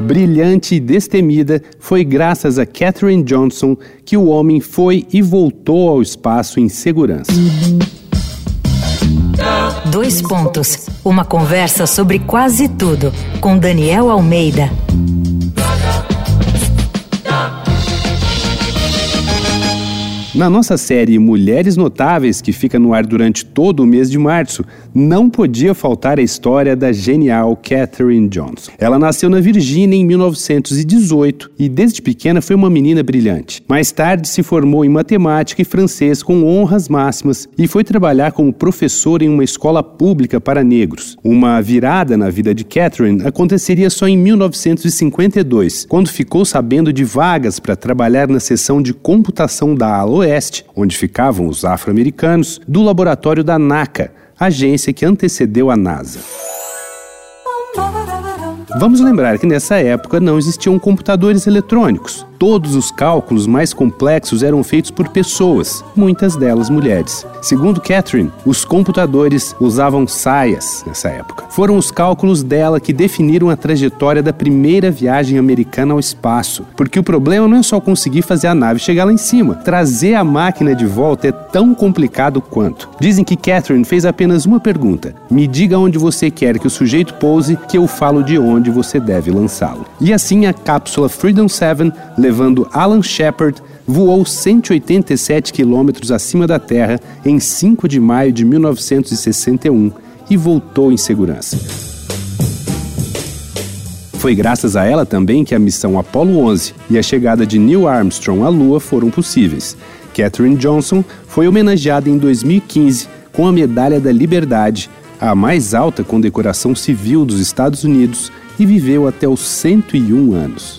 Brilhante e destemida, foi graças a Katherine Johnson que o homem foi e voltou ao espaço em segurança. Dois pontos. Uma conversa sobre quase tudo com Daniel Almeida. Na nossa série Mulheres Notáveis, que fica no ar durante todo o mês de março, não podia faltar a história da genial Katherine Johnson. Ela nasceu na Virgínia em 1918 e desde pequena foi uma menina brilhante. Mais tarde se formou em matemática e francês com honras máximas e foi trabalhar como professora em uma escola pública para negros. Uma virada na vida de Katherine aconteceria só em 1952, quando ficou sabendo de vagas para trabalhar na seção de computação da Aloe Oeste, onde ficavam os afro-americanos, do laboratório da NACA, agência que antecedeu a NASA. Vamos lembrar que nessa época não existiam computadores eletrônicos. Todos os cálculos mais complexos eram feitos por pessoas, muitas delas mulheres. Segundo Catherine, os computadores usavam saias nessa época. Foram os cálculos dela que definiram a trajetória da primeira viagem americana ao espaço. Porque o problema não é só conseguir fazer a nave chegar lá em cima. Trazer a máquina de volta é tão complicado quanto. Dizem que Catherine fez apenas uma pergunta: Me diga onde você quer que o sujeito pouse, que eu falo de onde você deve lançá-lo. E assim a cápsula Freedom 7 levando Alan Shepard, voou 187 quilômetros acima da Terra em 5 de maio de 1961 e voltou em segurança. Foi graças a ela também que a missão Apollo 11 e a chegada de Neil Armstrong à Lua foram possíveis. Katherine Johnson foi homenageada em 2015 com a Medalha da Liberdade, a mais alta condecoração civil dos Estados Unidos, e viveu até os 101 anos.